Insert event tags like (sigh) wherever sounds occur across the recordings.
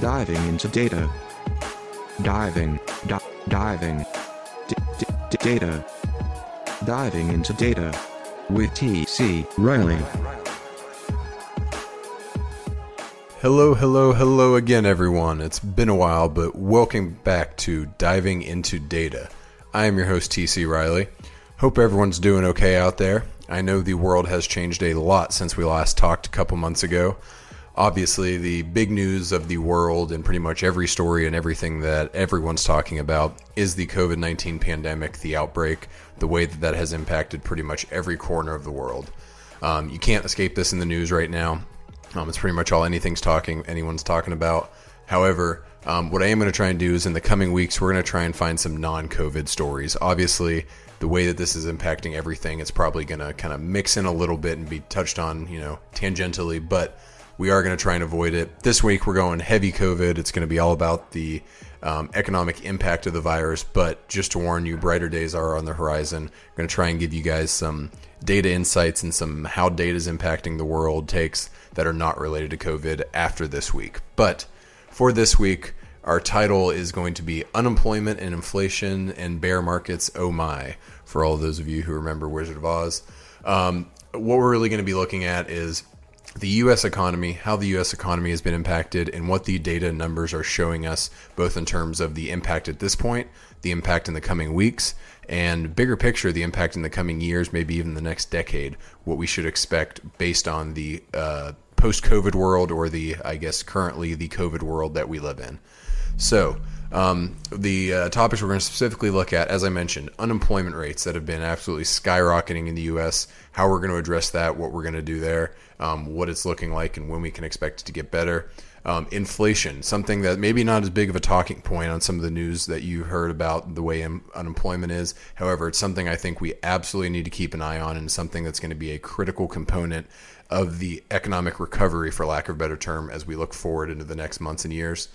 Diving into data. Diving. Di- diving. D- d- data. Diving into data. With T.C. Riley. Hello, hello, hello again, everyone. It's been a while, but welcome back to Diving into Data. I am your host, TC Riley. Hope everyone's doing okay out there. I know the world has changed a lot since we last talked a couple months ago. Obviously, the big news of the world and pretty much every story and everything that everyone's talking about is the COVID 19 pandemic, the outbreak, the way that that has impacted pretty much every corner of the world. Um, you can't escape this in the news right now. Um, it's pretty much all anything's talking, anyone's talking about. However, um, what I am going to try and do is in the coming weeks, we're going to try and find some non COVID stories. Obviously, the way that this is impacting everything, it's probably going to kind of mix in a little bit and be touched on, you know, tangentially, but we are going to try and avoid it. This week, we're going heavy COVID. It's going to be all about the um, economic impact of the virus, but just to warn you, brighter days are on the horizon. I'm going to try and give you guys some data insights and some how data is impacting the world takes that are not related to COVID after this week. But for this week, our title is going to be Unemployment and Inflation and Bear Markets, Oh My, for all those of you who remember Wizard of Oz. Um, what we're really going to be looking at is the U.S. economy, how the U.S. economy has been impacted, and what the data numbers are showing us, both in terms of the impact at this point, the impact in the coming weeks, and bigger picture, the impact in the coming years, maybe even the next decade, what we should expect based on the uh, post COVID world or the, I guess, currently the COVID world that we live in. So, um, the uh, topics we're going to specifically look at, as I mentioned, unemployment rates that have been absolutely skyrocketing in the U.S., how we're going to address that, what we're going to do there, um, what it's looking like, and when we can expect it to get better. Um, inflation, something that maybe not as big of a talking point on some of the news that you heard about the way unemployment is. However, it's something I think we absolutely need to keep an eye on and something that's going to be a critical component of the economic recovery, for lack of a better term, as we look forward into the next months and years.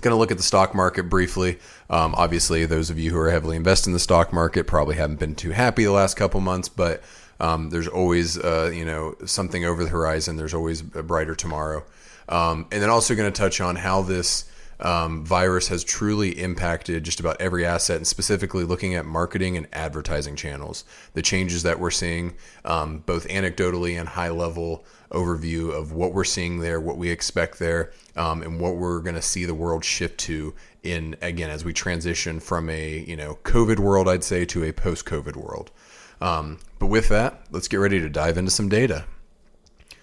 Going to look at the stock market briefly. Um, obviously, those of you who are heavily invested in the stock market probably haven't been too happy the last couple months, but um, there's always uh, you know something over the horizon. There's always a brighter tomorrow, um, and then also going to touch on how this um, virus has truly impacted just about every asset, and specifically looking at marketing and advertising channels. The changes that we're seeing, um, both anecdotally and high level overview of what we're seeing there, what we expect there, um, and what we're going to see the world shift to in again as we transition from a you know COVID world, I'd say, to a post-COVID world. Um, but with that, let's get ready to dive into some data.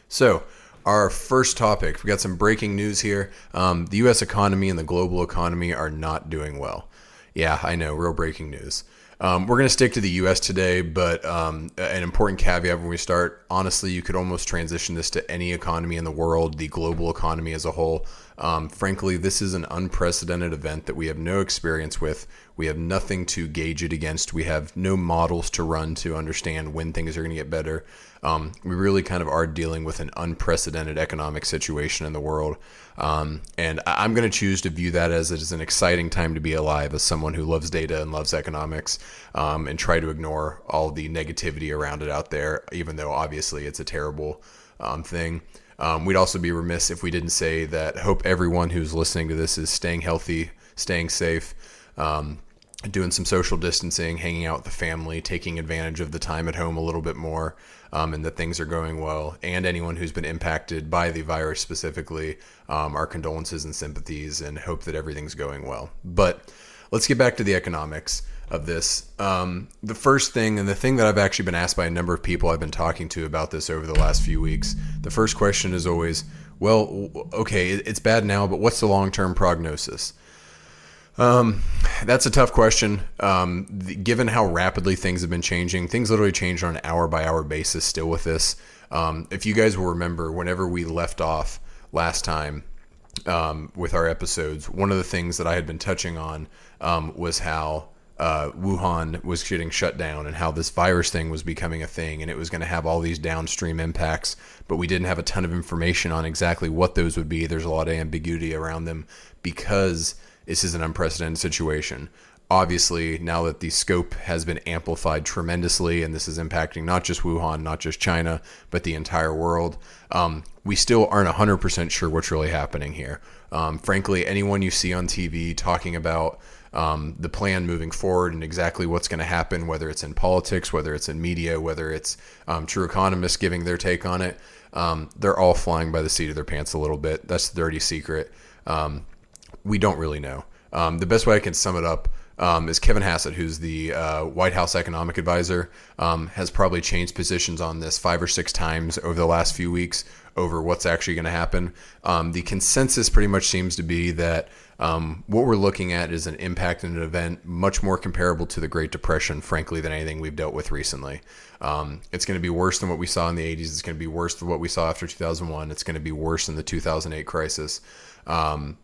So our first topic. We got some breaking news here. Um, the U.S. economy and the global economy are not doing well. Yeah, I know, real breaking news. Um, we're going to stick to the U.S. today, but um, an important caveat when we start. Honestly, you could almost transition this to any economy in the world, the global economy as a whole. Um, frankly, this is an unprecedented event that we have no experience with. We have nothing to gauge it against. We have no models to run to understand when things are going to get better. Um, we really kind of are dealing with an unprecedented economic situation in the world. Um, and I'm going to choose to view that as it is an exciting time to be alive as someone who loves data and loves economics um, and try to ignore all the negativity around it out there, even though obviously it's a terrible um, thing. Um, we'd also be remiss if we didn't say that hope everyone who's listening to this is staying healthy, staying safe, um, doing some social distancing, hanging out with the family, taking advantage of the time at home a little bit more, um, and that things are going well. And anyone who's been impacted by the virus specifically, um, our condolences and sympathies, and hope that everything's going well. But let's get back to the economics of this. Um, the first thing, and the thing that I've actually been asked by a number of people I've been talking to about this over the last few weeks, the first question is always, well, okay, it's bad now, but what's the long term prognosis? Um, that's a tough question. Um, the, given how rapidly things have been changing, things literally change on an hour by hour basis still with this. Um, if you guys will remember, whenever we left off last time um, with our episodes, one of the things that I had been touching on um, was how uh, Wuhan was getting shut down and how this virus thing was becoming a thing and it was going to have all these downstream impacts, but we didn't have a ton of information on exactly what those would be. There's a lot of ambiguity around them because this is an unprecedented situation. obviously, now that the scope has been amplified tremendously, and this is impacting not just Wuhan, not just China, but the entire world, um, we still aren't 100% sure what's really happening here. Um, frankly, anyone you see on TV talking about um, the plan moving forward and exactly what's going to happen, whether it's in politics, whether it's in media, whether it's um, true economists giving their take on it, um, they're all flying by the seat of their pants a little bit. That's the dirty secret. Um, we don't really know. Um, the best way I can sum it up um, is Kevin Hassett, who's the uh, White House economic advisor, um, has probably changed positions on this five or six times over the last few weeks over what's actually going to happen. Um, the consensus pretty much seems to be that um, what we're looking at is an impact in an event much more comparable to the Great Depression, frankly, than anything we've dealt with recently. Um, it's going to be worse than what we saw in the 80s. It's going to be worse than what we saw after 2001. It's going to be worse than the 2008 crisis. Um,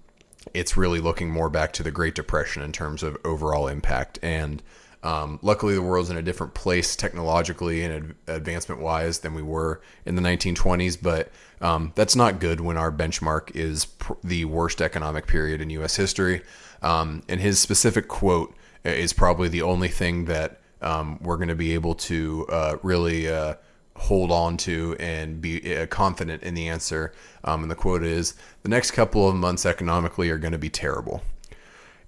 it's really looking more back to the Great Depression in terms of overall impact. And um, luckily, the world's in a different place technologically and ad- advancement wise than we were in the 1920s, but um, that's not good when our benchmark is pr- the worst economic period in U.S. history. Um, and his specific quote is probably the only thing that um, we're going to be able to uh, really. Uh, hold on to and be uh, confident in the answer. Um, and the quote is The next couple of months economically are going to be terrible.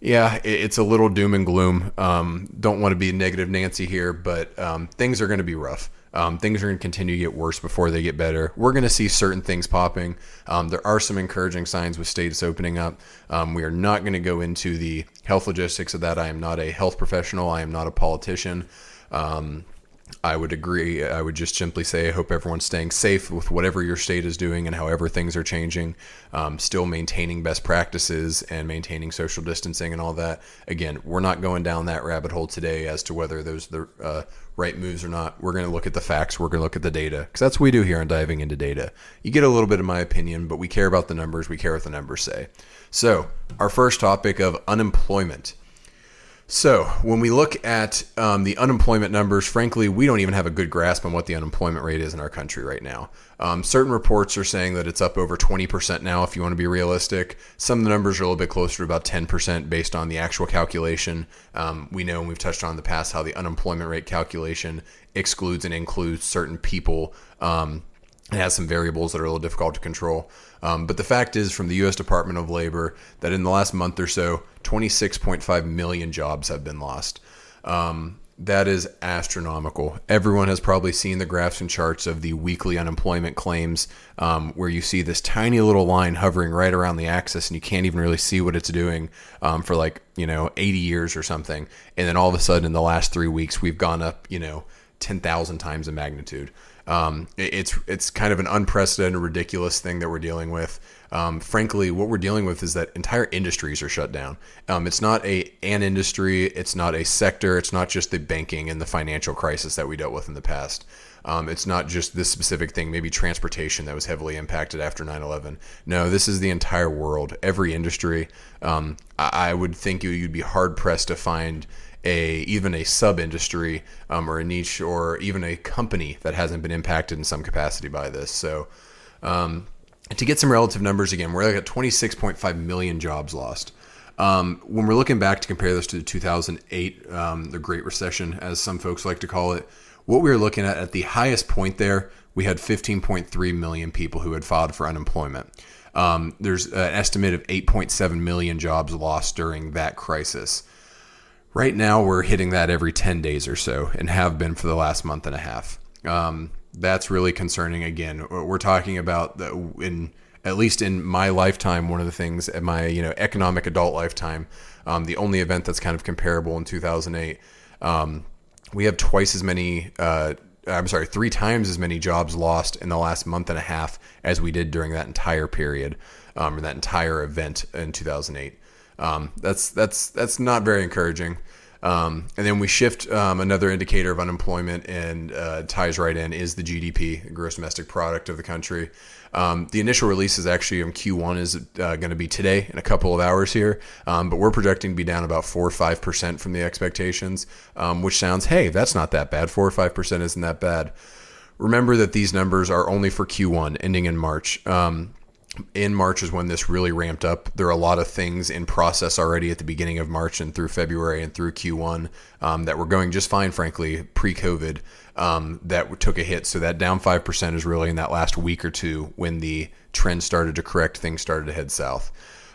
Yeah, it's a little doom and gloom. Um, don't want to be negative Nancy here, but um, things are going to be rough. Um, things are going to continue to get worse before they get better. We're going to see certain things popping. Um, there are some encouraging signs with states opening up. Um, we are not going to go into the health logistics of that. I am not a health professional. I am not a politician. Um, I would agree. I would just simply say I hope everyone's staying safe with whatever your state is doing and however things are changing. Um, still maintaining best practices and maintaining social distancing and all that. Again, we're not going down that rabbit hole today as to whether those are the uh, right moves or not. We're going to look at the facts. We're going to look at the data because that's what we do here on diving into data. You get a little bit of my opinion, but we care about the numbers. We care what the numbers say. So, our first topic of unemployment. So, when we look at um, the unemployment numbers, frankly, we don't even have a good grasp on what the unemployment rate is in our country right now. Um, certain reports are saying that it's up over 20% now, if you want to be realistic. Some of the numbers are a little bit closer to about 10% based on the actual calculation. Um, we know, and we've touched on in the past, how the unemployment rate calculation excludes and includes certain people. Um, it has some variables that are a little difficult to control. Um, but the fact is, from the U.S. Department of Labor, that in the last month or so, 26.5 million jobs have been lost. Um, that is astronomical. Everyone has probably seen the graphs and charts of the weekly unemployment claims, um, where you see this tiny little line hovering right around the axis, and you can't even really see what it's doing um, for like you know 80 years or something. And then all of a sudden, in the last three weeks, we've gone up you know 10,000 times the magnitude. Um, it's it's kind of an unprecedented, ridiculous thing that we're dealing with. Um, frankly, what we're dealing with is that entire industries are shut down. Um, it's not a an industry, it's not a sector, it's not just the banking and the financial crisis that we dealt with in the past. Um, it's not just this specific thing, maybe transportation that was heavily impacted after 9 11. No, this is the entire world, every industry. Um, I, I, would think you'd be hard pressed to find a even a sub industry um, or a niche or even a company that hasn't been impacted in some capacity by this. So, um, to get some relative numbers again, we're like at 26.5 million jobs lost. Um, when we're looking back to compare this to the 2008, um, the Great Recession, as some folks like to call it, what we were looking at at the highest point there, we had 15.3 million people who had filed for unemployment. Um, there's an estimate of 8.7 million jobs lost during that crisis. Right now, we're hitting that every 10 days or so and have been for the last month and a half. Um, that's really concerning. Again, we're talking about the, in at least in my lifetime, one of the things in my you know economic adult lifetime, um, the only event that's kind of comparable in 2008, um, we have twice as many. Uh, I'm sorry, three times as many jobs lost in the last month and a half as we did during that entire period, um, or that entire event in 2008. Um, that's that's that's not very encouraging. Um, and then we shift um, another indicator of unemployment and uh, ties right in is the GDP, gross domestic product of the country. Um, the initial release is actually in Q1 is uh, going to be today in a couple of hours here, um, but we're projecting to be down about four or five percent from the expectations, um, which sounds hey that's not that bad. Four or five percent isn't that bad. Remember that these numbers are only for Q1, ending in March. Um, in March is when this really ramped up. There are a lot of things in process already at the beginning of March and through February and through Q1 um, that were going just fine, frankly, pre COVID, um, that took a hit. So that down 5% is really in that last week or two when the trend started to correct, things started to head south.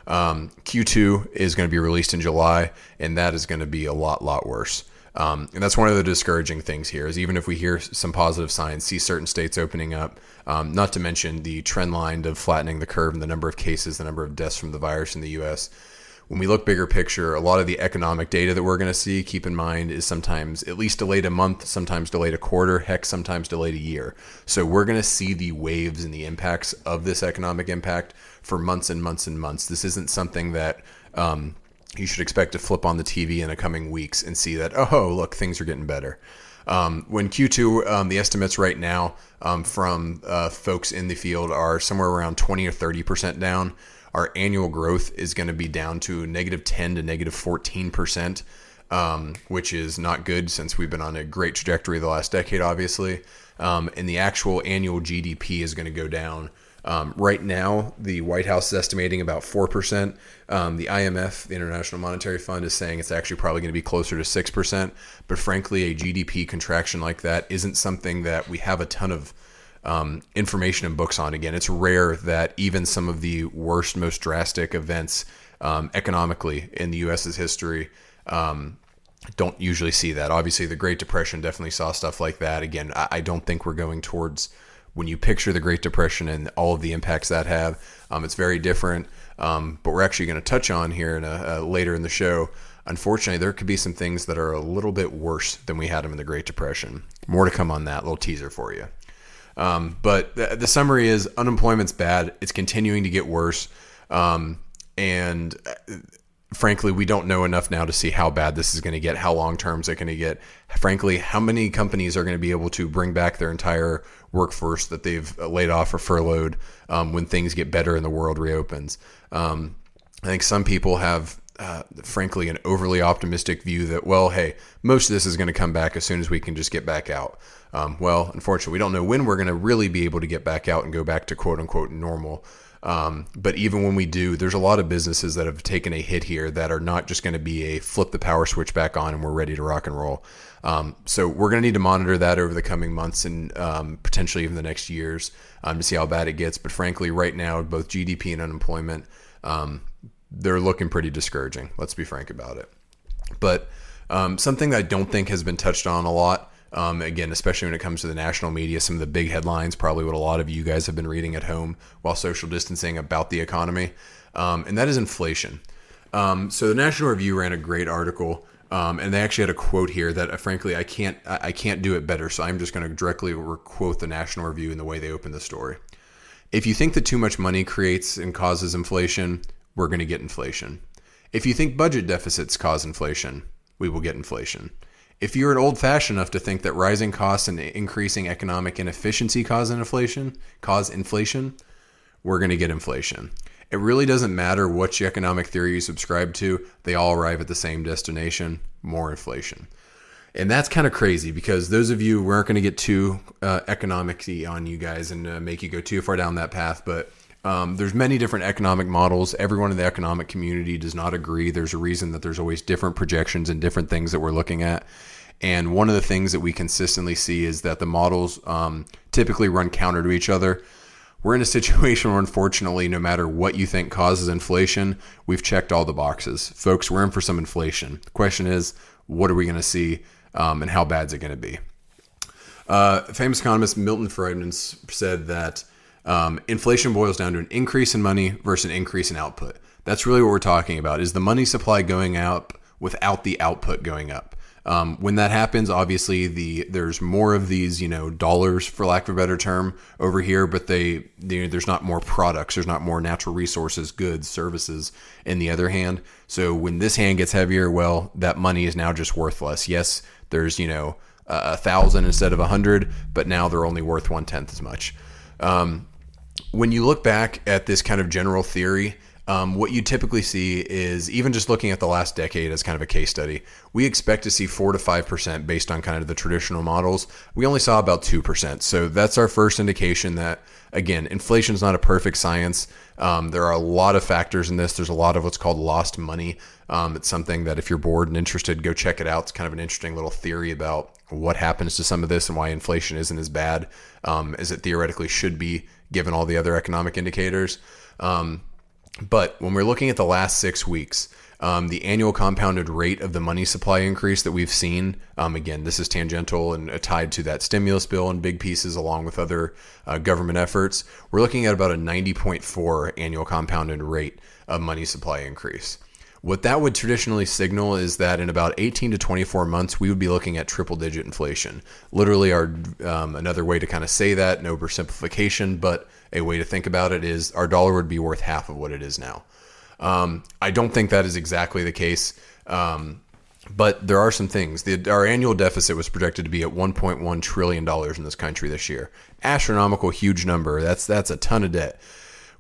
Um, Q2 is going to be released in July, and that is going to be a lot, lot worse. Um, and that's one of the discouraging things here is even if we hear some positive signs, see certain states opening up, um, not to mention the trend line of flattening the curve and the number of cases, the number of deaths from the virus in the U.S. When we look bigger picture, a lot of the economic data that we're going to see, keep in mind, is sometimes at least delayed a month, sometimes delayed a quarter, heck, sometimes delayed a year. So we're going to see the waves and the impacts of this economic impact for months and months and months. This isn't something that um, you should expect to flip on the TV in the coming weeks and see that, oh, look, things are getting better. Um, when Q2, um, the estimates right now um, from uh, folks in the field are somewhere around 20 or 30% down. Our annual growth is going to be down to negative 10 to negative 14%, um, which is not good since we've been on a great trajectory the last decade, obviously. Um, and the actual annual GDP is going to go down um, right now, the White House is estimating about 4%. Um, the IMF, the International Monetary Fund, is saying it's actually probably going to be closer to 6%. But frankly, a GDP contraction like that isn't something that we have a ton of um, information and books on. Again, it's rare that even some of the worst, most drastic events um, economically in the U.S.'s history um, don't usually see that. Obviously, the Great Depression definitely saw stuff like that. Again, I, I don't think we're going towards when you picture the Great Depression and all of the impacts that have. Um, it's very different. Um, but we're actually going to touch on here in a, uh, later in the show. Unfortunately, there could be some things that are a little bit worse than we had them in the Great Depression. More to come on that. Little teaser for you. Um, but the, the, summary is unemployment's bad. It's continuing to get worse. Um, and uh, frankly, we don't know enough now to see how bad this is going to get, how long terms is it going to get. Frankly, how many companies are going to be able to bring back their entire workforce that they've laid off or furloughed um, when things get better and the world reopens? Um, I think some people have, uh, frankly, an overly optimistic view that, well, hey, most of this is going to come back as soon as we can just get back out. Um, well, unfortunately, we don't know when we're going to really be able to get back out and go back to quote unquote normal. Um, but even when we do, there's a lot of businesses that have taken a hit here that are not just going to be a flip the power switch back on and we're ready to rock and roll. Um, so we're going to need to monitor that over the coming months and um, potentially even the next years um, to see how bad it gets. But frankly, right now, both GDP and unemployment, um, they're looking pretty discouraging. Let's be frank about it. But um, something that I don't think has been touched on a lot um, again, especially when it comes to the national media, some of the big headlines, probably what a lot of you guys have been reading at home while social distancing about the economy, um, and that is inflation. Um, so the National Review ran a great article, um, and they actually had a quote here that, uh, frankly, I can't I can't do it better. So I'm just going to directly quote the National Review in the way they opened the story. If you think that too much money creates and causes inflation, we're going to get inflation. If you think budget deficits cause inflation, we will get inflation. If you're old fashioned enough to think that rising costs and increasing economic inefficiency cause inflation, cause inflation, we're going to get inflation. It really doesn't matter which economic theory you subscribe to, they all arrive at the same destination more inflation. And that's kind of crazy because those of you, we aren't going to get too uh, economic on you guys and uh, make you go too far down that path, but um, there's many different economic models. Everyone in the economic community does not agree. There's a reason that there's always different projections and different things that we're looking at. And one of the things that we consistently see is that the models um, typically run counter to each other. We're in a (laughs) situation where, unfortunately, no matter what you think causes inflation, we've checked all the boxes. Folks, we're in for some inflation. The question is, what are we going to see um, and how bad is it going to be? Uh, famous economist Milton Friedman said that um, inflation boils down to an increase in money versus an increase in output. That's really what we're talking about. Is the money supply going up without the output going up? Um, when that happens, obviously the there's more of these you know dollars for lack of a better term over here, but they, they there's not more products, there's not more natural resources, goods, services. In the other hand, so when this hand gets heavier, well, that money is now just worthless. Yes, there's you know a thousand instead of a hundred, but now they're only worth one tenth as much. Um, when you look back at this kind of general theory, um, what you typically see is even just looking at the last decade as kind of a case study, we expect to see four to five percent based on kind of the traditional models. We only saw about two percent, so that's our first indication that again, inflation is not a perfect science. Um, there are a lot of factors in this. There's a lot of what's called lost money. Um, it's something that if you're bored and interested, go check it out. It's kind of an interesting little theory about what happens to some of this and why inflation isn't as bad um, as it theoretically should be, given all the other economic indicators. Um, but when we're looking at the last six weeks, um, the annual compounded rate of the money supply increase that we've seen, um, again, this is tangential and uh, tied to that stimulus bill and big pieces along with other uh, government efforts. We're looking at about a 90.4 annual compounded rate of money supply increase. What that would traditionally signal is that in about 18 to 24 months, we would be looking at triple digit inflation. Literally, our um, another way to kind of say that, no oversimplification, but a way to think about it is our dollar would be worth half of what it is now. Um, I don't think that is exactly the case. Um, but there are some things. The, our annual deficit was projected to be at 1.1 trillion dollars in this country this year. Astronomical, huge number. That's that's a ton of debt.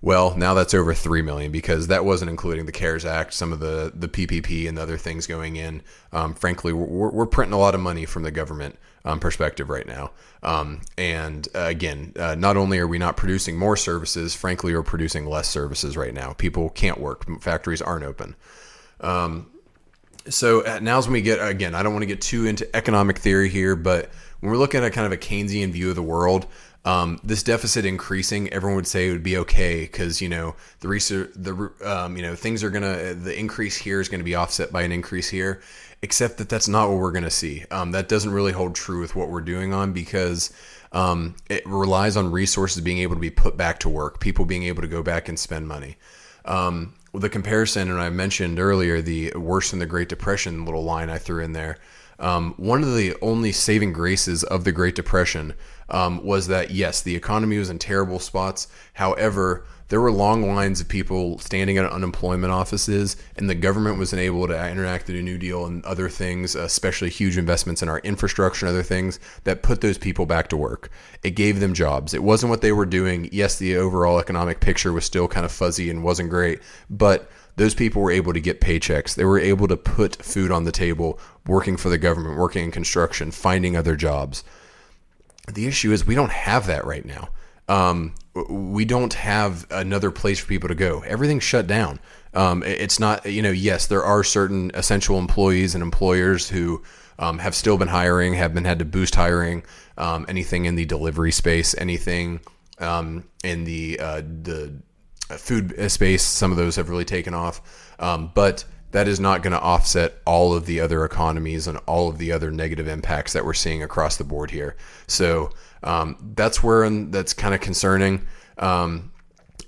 Well, now that's over three million because that wasn't including the CARES Act, some of the the PPP and the other things going in. Um, frankly, we're, we're, printing a lot of money from the government um, perspective right now. Um, and uh, again, uh, not only are we not producing more services, frankly, we're producing less services right now. People can't work; factories aren't open. Um, so uh, now's when we get again. I don't want to get too into economic theory here, but when we're looking at kind of a Keynesian view of the world, um, this deficit increasing, everyone would say it would be okay because you know the research, the um, you know things are gonna the increase here is to be offset by an increase here, except that that's not what we're to see. Um, that doesn't really hold true with what we're doing on because um, it relies on resources being able to be put back to work, people being able to go back and spend money. Um, the comparison, and I mentioned earlier the worse than the Great Depression little line I threw in there. Um, one of the only saving graces of the Great Depression um, was that yes, the economy was in terrible spots. However, there were long lines of people standing at unemployment offices, and the government was able to interact a New Deal and other things, especially huge investments in our infrastructure and other things that put those people back to work. It gave them jobs. It wasn't what they were doing. Yes, the overall economic picture was still kind of fuzzy and wasn't great, but those people were able to get paychecks. They were able to put food on the table, working for the government, working in construction, finding other jobs. The issue is we don't have that right now. Um, we don't have another place for people to go. Everything's shut down. Um, it's not, you know, yes, there are certain essential employees and employers who um, have still been hiring, have been had to boost hiring. Um, anything in the delivery space, anything um, in the uh, the food space, some of those have really taken off. Um, but that is not going to offset all of the other economies and all of the other negative impacts that we're seeing across the board here. So um, that's where that's kind of concerning. Um,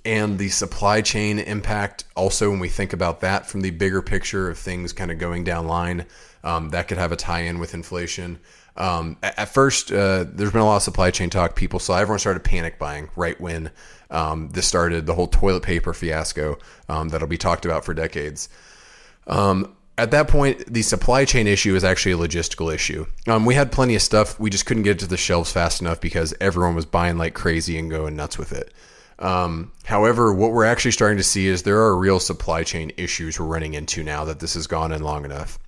and the supply chain impact, also, when we think about that from the bigger picture of things kind of going down line, um, that could have a tie in with inflation. Um, at, first, uh, there's been a lot of supply chain talk. People saw everyone started panic buying right when um, this started the whole toilet paper fiasco um, that'll be talked about for decades. Um, at that point, the supply chain issue is actually a logistical issue. Um, we had plenty of stuff, we just couldn't get it to the shelves fast enough because everyone was buying like crazy and going nuts with it. Um, however, what we're actually starting to see is there are real supply chain issues we're running into now that this has gone in long enough.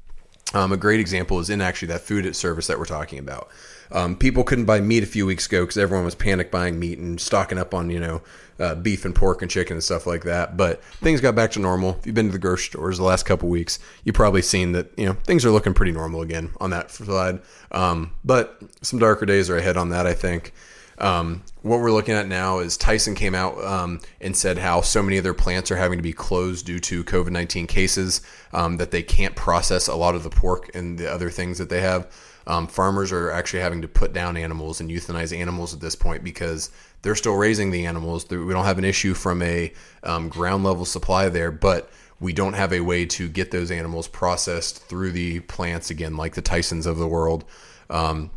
Um, a great example is in actually that food service that we're talking about. Um, people couldn't buy meat a few weeks ago because everyone was panic buying meat and stocking up on you know uh, beef and pork and chicken and stuff like that. But things got back to normal. If you've been to the grocery stores the last couple weeks, you've probably seen that you know things are looking pretty normal again on that side. Um, but some darker days are ahead on that, I think. Um, what we're looking at now is Tyson came out um, and said how so many of their plants are having to be closed due to COVID 19 cases, um, that they can't process a lot of the pork and the other things that they have. Um, farmers are actually having to put down animals and euthanize animals at this point because they're still raising the animals. We don't have an issue from a um, ground level supply there, but we don't have a way to get those animals processed through the plants again, like the Tysons of the world. Um,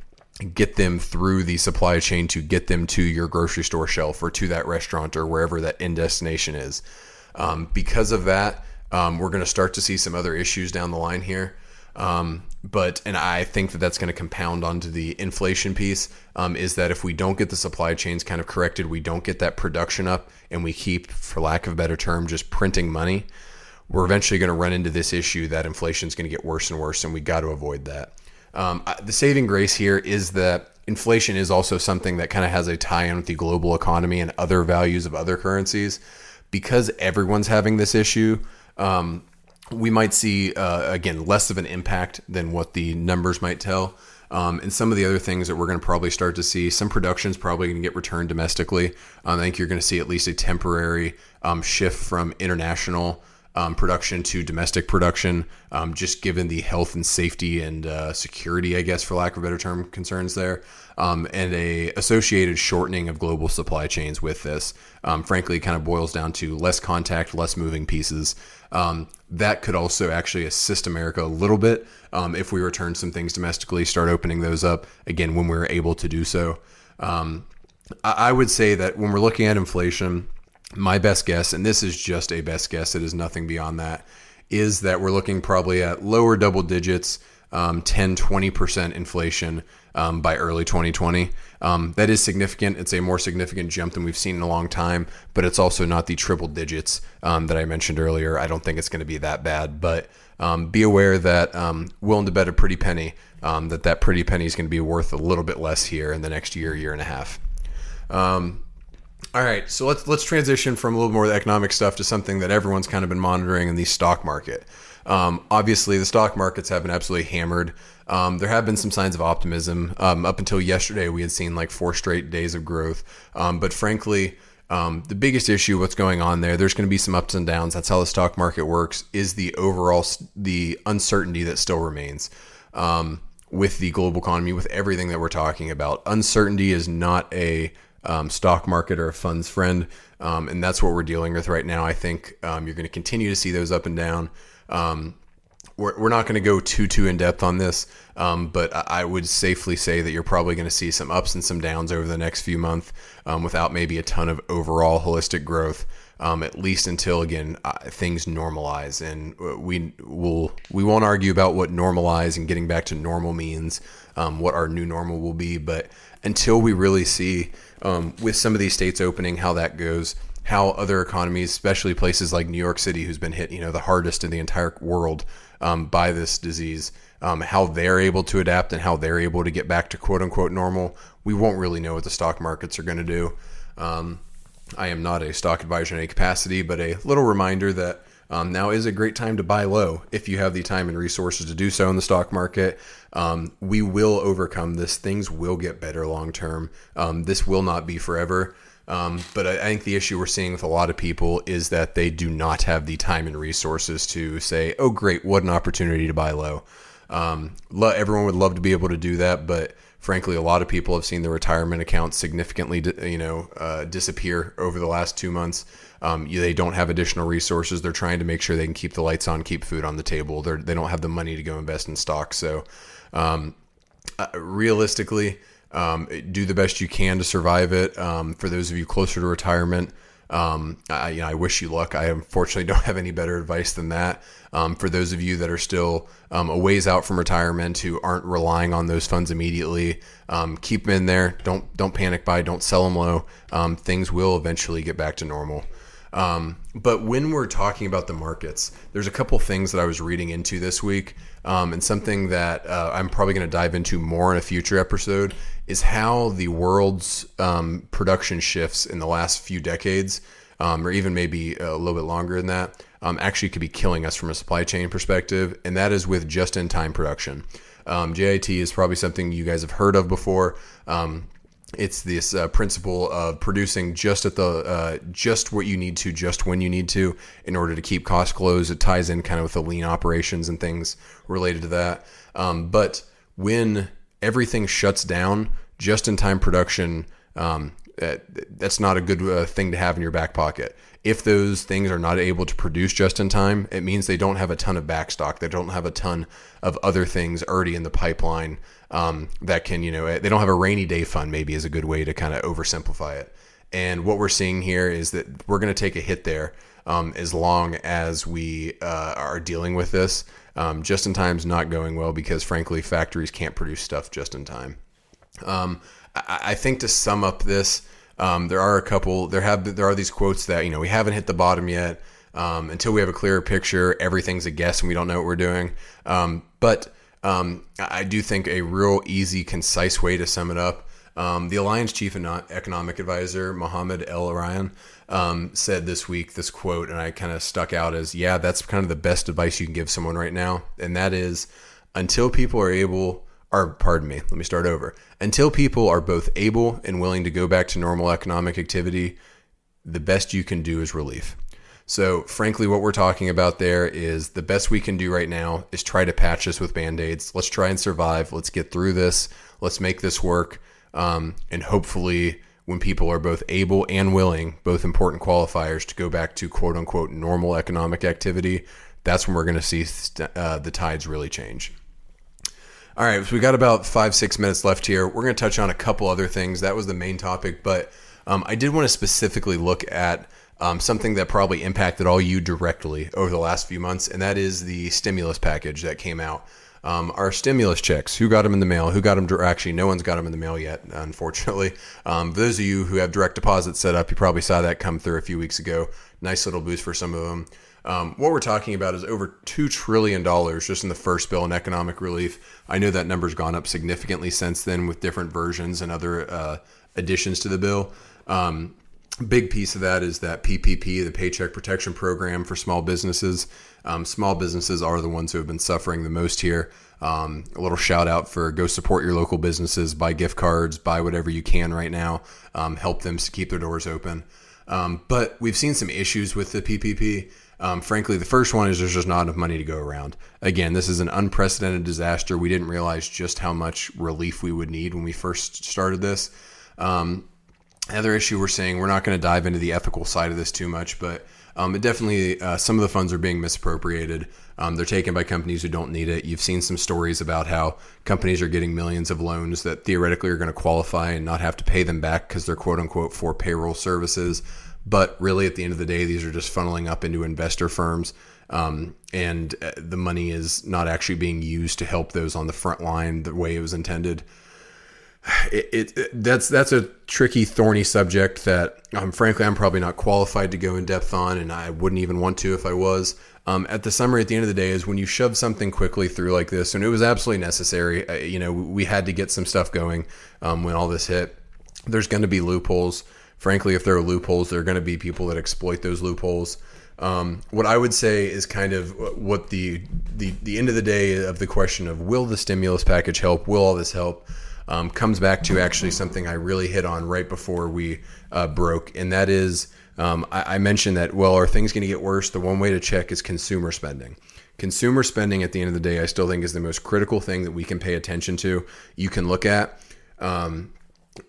get them through the supply chain to get them to your grocery store shelf or to that restaurant or wherever that end destination is. Um, because of that, um, we're going to start to see some other issues down the line here. Um, but and I think that that's going to compound onto the inflation piece. Um, is that if we don't get the supply chains kind of corrected, we don't get that production up, and we keep, for lack of a better term, just printing money, we're eventually going to run into this issue that inflation is going to get worse and worse, and we got to avoid that. Um, the saving grace here is that inflation is also something that kind of has a tie in with the global economy and other values of other currencies. Because everyone's having this issue, um, we might see, uh, again, less of an impact than what the numbers might tell. Um, and some of the other things that we're going to probably start to see, some production is probably going to get returned domestically. Um, I think you're going to see at least a temporary um, shift from international um, production to domestic production, um, just given the health and safety and uh, security, I guess, for lack of a better term, concerns there, um, and a associated shortening of global supply chains with this. Um, frankly, kind of boils down to less contact, less moving pieces. Um, that could also actually assist America a little bit um, if we return some things domestically, start opening those up again when we're able to do so. I would say that when we're looking at inflation, my best guess, and this is just a best guess, it is nothing beyond that, is that we're looking probably at lower double digits, um, 10, 20% inflation um, by early 2020. Um, that is significant. It's a more significant jump than we've seen in a long time, but it's also not the triple digits um, that I mentioned earlier. I don't think it's going to be that bad, but um, be aware that um, willing to bet a pretty penny um, that that pretty penny is going to be worth a little bit less here in the next year, year and a half. All right, so let's let's transition from a little more of the economic stuff to something that everyone's kind of been monitoring in the stock market. Um, obviously, the stock markets have been absolutely hammered. Um, there have been some signs of optimism. Um, up until yesterday, we had seen like four straight days of growth. Um, but frankly, um, the biggest issue, what's going on there, there's going to be some ups and downs. That's how the stock market works. Is the overall the uncertainty that still remains um, with the global economy, with everything that we're talking about. Uncertainty is not a um, stock market or a fund's friend. Um, and that's what we're dealing with right now. I think um, you're going to continue to see those up and down. Um, we're, we're not going to go too too in depth on this, um, but I would safely say that you're probably going to see some ups and some downs over the next few months, um, without maybe a ton of overall holistic growth. Um, at least until again uh, things normalize, and we will we won't argue about what normalize and getting back to normal means, um, what our new normal will be. But until we really see um, with some of these states opening, how that goes, how other economies, especially places like New York City, who's been hit, you know, the hardest in the entire world um, by this disease, um, how they're able to adapt and how they're able to get back to quote unquote normal. We won't really know what the stock markets are going to do. Um, I am not a stock advisor in any capacity, but a little reminder that um, now is a great time to buy low if you have the time and resources to do so in the stock market. Um, we will overcome this. Things will get better long term. Um, this will not be forever. Um, but I, I, think the issue we're seeing with a lot of people is that they do not have the time and resources to say, "Oh, great, what an opportunity to buy low." Um, everyone would love to be able to do that, but frankly, a lot of people have seen their retirement accounts significantly, you know, uh, disappear over the last two months. Um, they don't have additional resources. They're trying to make sure they can keep the lights on, keep food on the table. They're, they don't have the money to go invest in stocks. So, um, uh, realistically, um, do the best you can to survive it. Um, for those of you closer to retirement, um, I, you know, I wish you luck. I unfortunately (laughs) don't have any better advice than that. Um, for those of you that are still a ways out from retirement who aren't relying on those funds immediately, keep them in there. Don't don't panic buy. Don't sell them low. Things will eventually get back to normal. Um, but when we're talking about the markets, there's a couple things that I was reading into this week, um, and something that uh, I'm probably going to dive into more in a future episode is how the world's um, production shifts in the last few decades, um, or even maybe a little bit longer than that, um, actually could be killing us from a supply chain perspective, and that is with just-in-time production. Um, JIT is probably something you guys have heard of before. It's this uh, principle of producing just at the uh, just what you need to just when you need to in order to keep costs closed. It ties in kind of with the lean operations and things related to that. Um, but when everything shuts down just in time production um, that, that's not a good uh, thing to have in your back pocket. If those things are not able to produce just in time it means they don't have a ton of backstock. They don't have a ton of other things already in the pipeline um, that can, you know, they don't have a rainy day fund, maybe is a good way to kind of oversimplify it. And what we're seeing here is that we're going to take a hit there um, as long as we uh, are dealing with this. Um, just in time's not going well because, frankly, factories can't produce stuff just in time. Um, I, I, think to sum up this, um, there are a couple. There have there are these quotes that you know we haven't hit the bottom yet. Um, until we have a clearer picture, everything's a guess and we don't know what we're doing. Um, but um, I do think a real easy, concise way to sum it up. Um, the Allianz Chief Economic Advisor, Mohamed El-Erian, um, said this week this quote, and I kind of stuck out as, yeah, that's kind of the best advice you can give someone right now. And that is until people are able, or pardon me, let me start over. Until people are both able and willing to go back to normal economic activity, the best you can do is relief. So, frankly, what we're talking about there is the best we can do right now is try to patch this with band aids. Let's try and survive. Let's get through this. Let's make this work. Um, and hopefully, when people are both able and willing, both important qualifiers, to go back to quote unquote normal economic activity, that's when we're going to see uh, the tides really change. All right, so we got about five, six minutes left here. We're going to touch on a couple other things. That was the main topic, but um, I did want to specifically look at um, something that probably impacted all you directly over the last few months, and that is the stimulus package that came out. Um, our stimulus checks, who got them in the mail? Who got them? Actually, no one's got them in the mail yet, unfortunately. (laughs) Um, those of you who have direct deposit set up, you probably saw that come through a few weeks ago. Nice little boost for some of them. Um, what we're talking about is over $2 trillion just in the first bill in economic relief. I know that number's gone up significantly since then with different versions and other uh, additions to the bill. Um, big piece of that is that PPP, the Paycheck Protection Program for small businesses. Um, small businesses are the ones who have been suffering the most here. Um, a little shout out for go support your local businesses, buy gift cards, buy whatever you can right now, um, help them to keep their doors open. Um, but we've seen some issues with the PPP. Um, frankly, the first one is there's just not enough money to go around. Again, this is an unprecedented disaster. We didn't realize just how much relief we would need when we first started this. Um, Another issue we're seeing, we're not going to dive into the ethical side of this too much, but um, it definitely uh, some of the funds are being misappropriated. Um, they're taken by companies who don't need it. You've seen some stories about how companies are getting millions of loans that theoretically are going to qualify and not have to pay them back because they're quote unquote for payroll services. But really, at the end of the day, these are just funneling up into investor firms. Um, and uh, the money is not actually being used to help those on the front line the way it was intended it, it, that's that's a tricky, thorny subject that, um, frankly, I'm probably not qualified to go in depth on, and I wouldn't even want to if I was. Um, at the summary, at the end of the day, is when you shove something quickly through like this, and it was absolutely necessary. Uh, you know, we had to get some stuff going um, when all this hit. There's going to be loopholes. Frankly, if there are loopholes, there are going to be people that exploit those loopholes. Um, what I would say is kind of what the, the the end of the day of the question of will the stimulus package help? Will all this help? Um, comes back to actually something I really hit on right before we uh, broke, and that is um, I, I, mentioned that well, are things going to get worse? The one way to check is consumer spending. Consumer spending, at the end of the day, I still think is the most critical thing that we can pay attention to. You can look at. Um,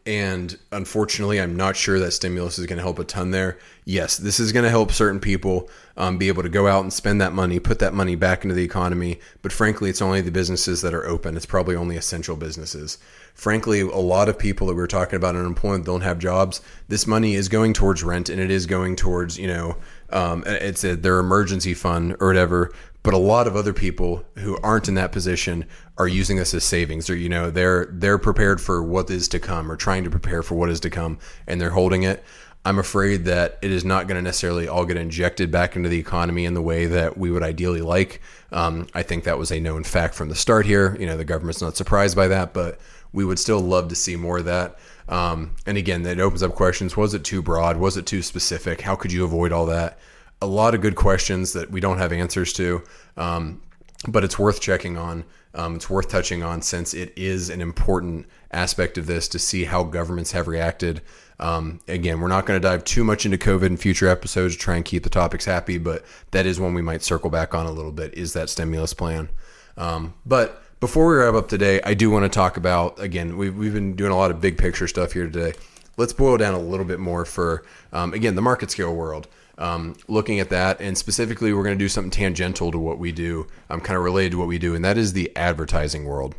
and unfortunately, I'm not sure that stimulus is going to help a ton there. Yes, this is going to help certain people um, be able to go out and spend that money, put that money back into the economy. But frankly, it's only the businesses that are open. It's probably only essential businesses. Frankly, a lot of people that we are talking about unemployment don't have jobs. This money is going towards rent and it is going towards, you know, um, it's a, their emergency fund or whatever but a lot of other people who aren't in that position are using this as savings. Or you know they're they're prepared for what is to come or trying to prepare for what is to come and they're holding it. I'm afraid that it is not going to necessarily all get injected back into the economy in the way that we would ideally like. Um, i think that was a known fact from the start here. You know the government's not surprised by that but we would still love to see more of that. Um, and again that opens up questions. Was it too broad? Was it too specific? How could you avoid all that a lot of good questions that we don't have answers to, um, but it's worth checking on. Um, it's worth touching on since it is an important aspect of this to see how governments have reacted. Um, again, we're not going to dive too much into COVID in future episodes to try and keep the topics happy, but that is one we might circle back on a little bit is that stimulus plan. Um, but before we wrap up today, I do want to talk about again, we've, we've been doing a lot of big picture stuff here today. Let's boil down a little bit more for, um, again, the market scale world um, looking at that. And specifically, we're going to do something tangential to what we do, um, kind of related to what we do, and that is the advertising world.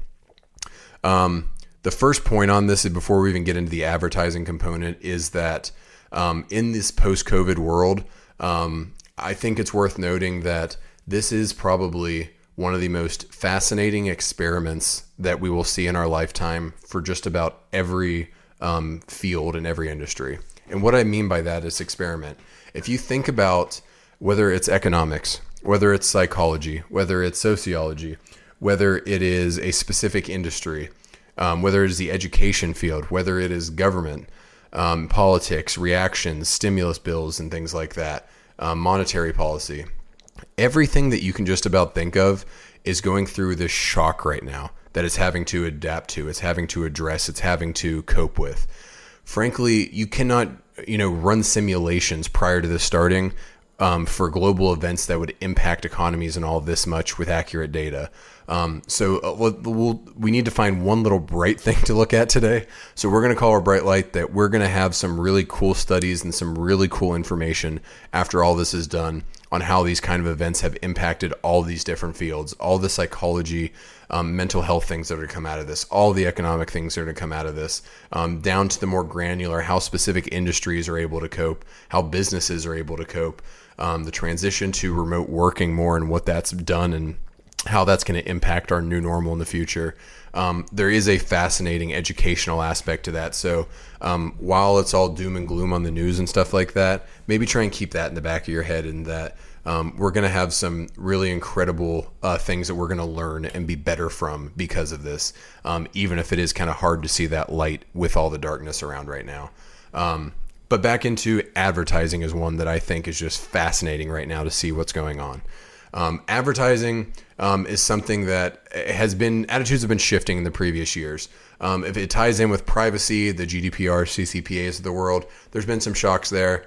Um, the first point on this, before we even get into the advertising component, is that um, in this post COVID world, um, I think it's worth noting that this is probably one of the most fascinating experiments that we will see in our lifetime for just about every um, field and every industry. And what I mean by that is experiment. If you think about whether it's economics, whether it's psychology, whether it's sociology, whether it is a specific industry, um, whether it is the education field, whether it is government, um, politics, reactions, stimulus bills, and things like that, um, monetary policy, everything that you can just about think of is going through this shock right now that it's having to adapt to, it's having to address, it's having to cope with. Frankly, you cannot, you know, run simulations prior to this starting um, for global events that would impact economies and all this much with accurate data. Um, so uh, we'll, we'll, we need to find one little bright (laughs) thing to look at today. So we're going to call our bright light that we're going to have some really cool studies and some really cool information after all this is done on how these kind of events have impacted all these different fields, all the psychology, um, mental health things that are to come out of this, all the economic things that are to come out of this, um, down to the more granular, how specific industries are able to cope, how businesses are able to cope, um, the transition to remote working more and what that's done and how that's going to impact our new normal in the future. Um, there is a fascinating educational aspect to that. So um, while it's all doom and gloom on the news and stuff like that, maybe try and keep that in the back of your head and that um, we're going to have some really incredible uh, things that we're going to learn and be better from because of this, um, even if it is kind of hard to see that light with all the darkness around right now. Um, but back into advertising is one that I think is just fascinating right now to see what's going on. Um, advertising um, is something that has been attitudes have been shifting in the previous years. Um, if it ties in with privacy, the GDPR, CCPAs of the world, there's been some shocks there.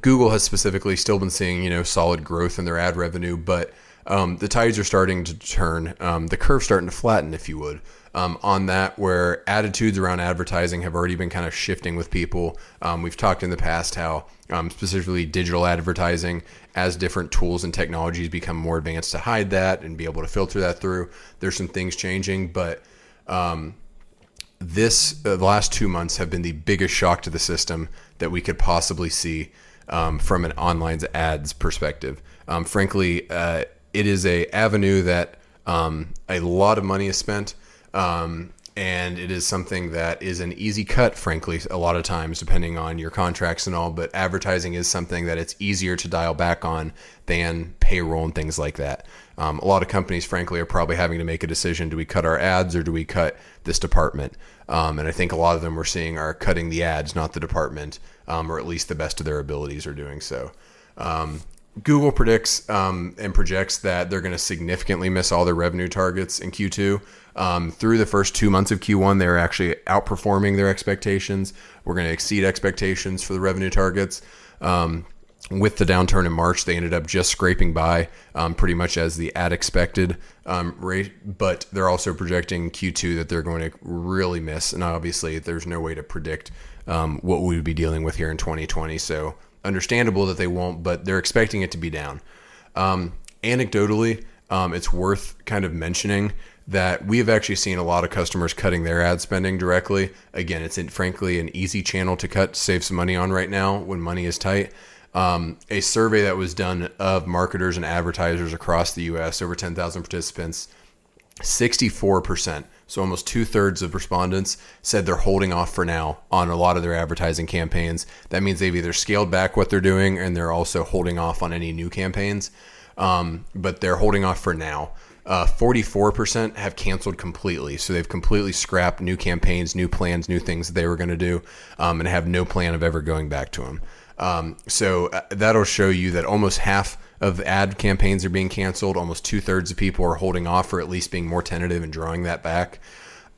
Google has specifically still been seeing you know solid growth in their ad revenue, but um, the tides are starting to turn. Um, the curve's starting to flatten, if you would. Um, on that, where attitudes around advertising have already been kind of shifting with people. Um, we've talked in the past how, um, specifically digital advertising, as different tools and technologies become more advanced to hide that and be able to filter that through, there's some things changing. But um, this, uh, the last two months have been the biggest shock to the system that we could possibly see um, from an online ads perspective. Um, frankly, uh, it is a avenue that um, a lot of money is spent, um, and it is something that is an easy cut. Frankly, a lot of times, depending on your contracts and all, but advertising is something that it's easier to dial back on than payroll and things like that. Um, a lot of companies, frankly, are probably having to make a decision: do we cut our ads or do we cut this department? Um, and I think a lot of them we're seeing are cutting the ads, not the department, um, or at least the best of their abilities are doing so. Um, Google predicts um, and projects that they're going to significantly miss all their revenue targets in Q2. Um, through the first two months of Q1, they're actually outperforming their expectations. We're going to exceed expectations for the revenue targets. Um, with the downturn in March, they ended up just scraping by um, pretty much as the ad expected um, rate. But they're also projecting Q2 that they're going to really miss. And obviously, there's no way to predict um, what we would be dealing with here in 2020. So, understandable that they won't, but they're expecting it to be down. Um, anecdotally, um, it's worth kind of mentioning that we have actually seen a lot of customers cutting their ad spending directly. Again, it's in, frankly an easy channel to cut, save some money on right now when money is tight. Um, a survey that was done of marketers and advertisers across the U.S. over 10,000 participants, 64%, so almost two thirds of respondents said they're holding off for now on a lot of their advertising campaigns. That means they've either scaled back what they're doing and they're also holding off on any new campaigns, um, but they're holding off for now. Uh, 44% have canceled completely. So they've completely scrapped new campaigns, new plans, new things that they were going to do, um, and have no plan of ever going back to them. Um, so uh, that'll show you that almost half of ad campaigns are being canceled. Almost two thirds of people are holding off or at least being more tentative and drawing that back.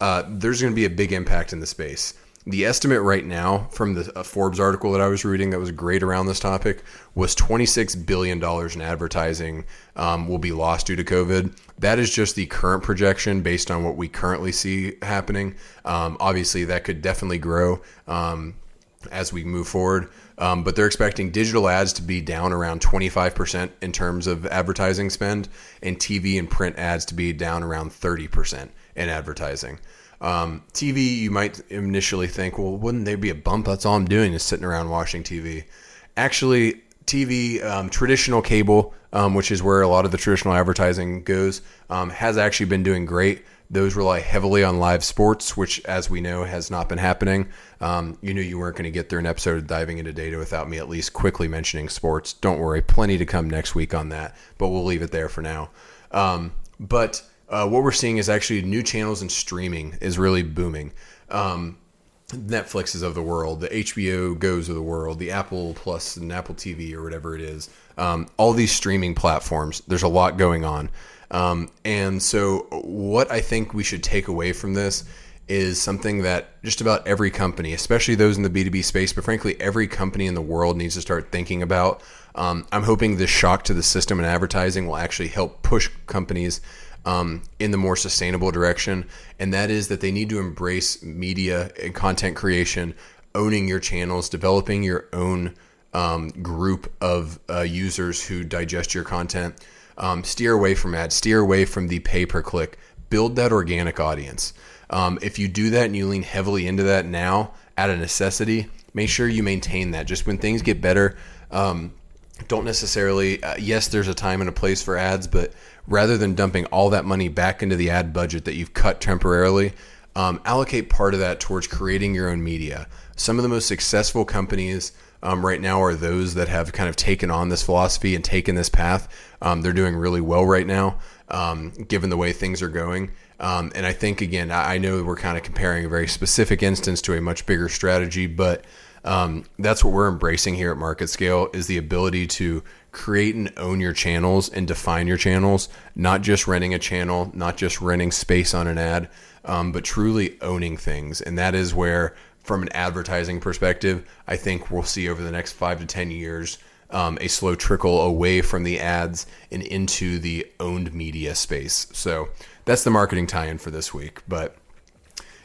Uh, there's going to be a big impact in the space. The estimate right now from the Forbes article that I was reading that was great around this topic was $26 billion in advertising um, will be lost due to COVID. That is just the current projection based on what we currently see happening. Um, obviously, that could definitely grow um, as we move forward. Um, but they're expecting digital ads to be down around 25% in terms of advertising spend, and TV and print ads to be down around 30% in advertising. Um, TV, you might initially think, well, wouldn't there be a bump? That's all I'm doing is sitting around watching TV. Actually, TV, um, traditional cable, um, which is where a lot of the traditional advertising goes, um, has actually been doing great. Those rely heavily on live sports, which, as we know, has not been happening. Um, you knew you weren't going to get through an episode of Diving into Data without me at least quickly mentioning sports. Don't worry, plenty to come next week on that, but we'll leave it there for now. Um, but uh, what we're seeing is actually new channels and streaming is really booming. Um, Netflixes of the world, the HBO Goes of the world, the Apple Plus and Apple TV or whatever it is. Um, all these streaming platforms, there's a lot going on. Um, and so, what I think we should take away from this is something that just about every company, especially those in the B2B space, but frankly, every company in the world needs to start thinking about. Um, I'm hoping this shock to the system and advertising will actually help push companies um, in the more sustainable direction. And that is that they need to embrace media and content creation, owning your channels, developing your own um, group of uh, users who digest your content um, steer away from ads, steer away from the pay per click, build that organic audience. Um, if you do that and you lean heavily into that now at a necessity, make sure you maintain that. Just when things get better, um, don't necessarily, uh, yes, there's a time and a place for ads, but rather than dumping all that money back into the ad budget that you've cut temporarily, um, allocate part of that towards creating your own media. Some of the most successful companies um, right now are those that have kind of taken on this philosophy and taken this path. Um, they're doing really well right now, um, given the way things are going. Um, and I think, again, I, know we're kind of comparing a very specific instance to a much bigger strategy, but um, that's what we're embracing here at MarketScale is the ability to create and own your channels and define your channels, not just renting a channel, not just renting space on an ad, um, but truly owning things. And that is where from an advertising perspective, I think we'll see over the next five to 10 years um, a slow trickle away from the ads and into the owned media space. So that's the marketing tie in for this week. But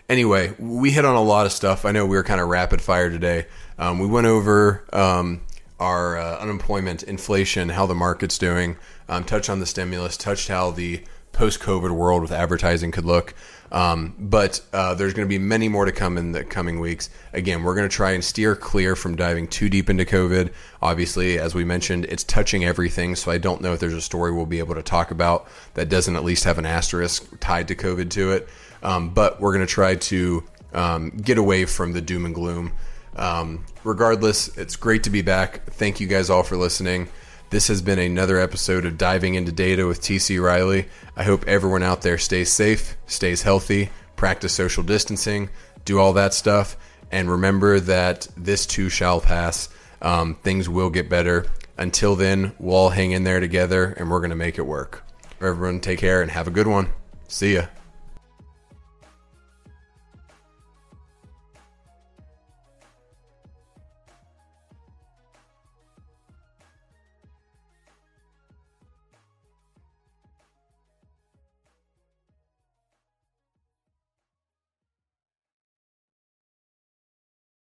anyway, we hit on a lot of stuff. I know we were kind of rapid fire today. Um, we went over um, our uh, unemployment, inflation, how the market's doing, um, touched on the stimulus, touched how the post COVID world with advertising could look. Um, but uh, there's going to be many more to come in the coming weeks. Again, we're going to try and steer clear from diving too deep into COVID. Obviously, as we mentioned, it's touching everything. So I don't know if there's a story we'll be able to talk about that doesn't at least have an asterisk tied to COVID to it. Um, but we're going to try to um, get away from the doom and gloom. Um, regardless, it's great to be back. Thank you guys all for listening. This has been another episode of Diving into Data with TC Riley. I hope everyone out there stays safe, stays healthy, practice social distancing, do all that stuff, and remember that this too shall pass. Um, things will get better. Until then, we'll all hang in there together and we're going to make it work. Everyone, take care and have a good one. See ya.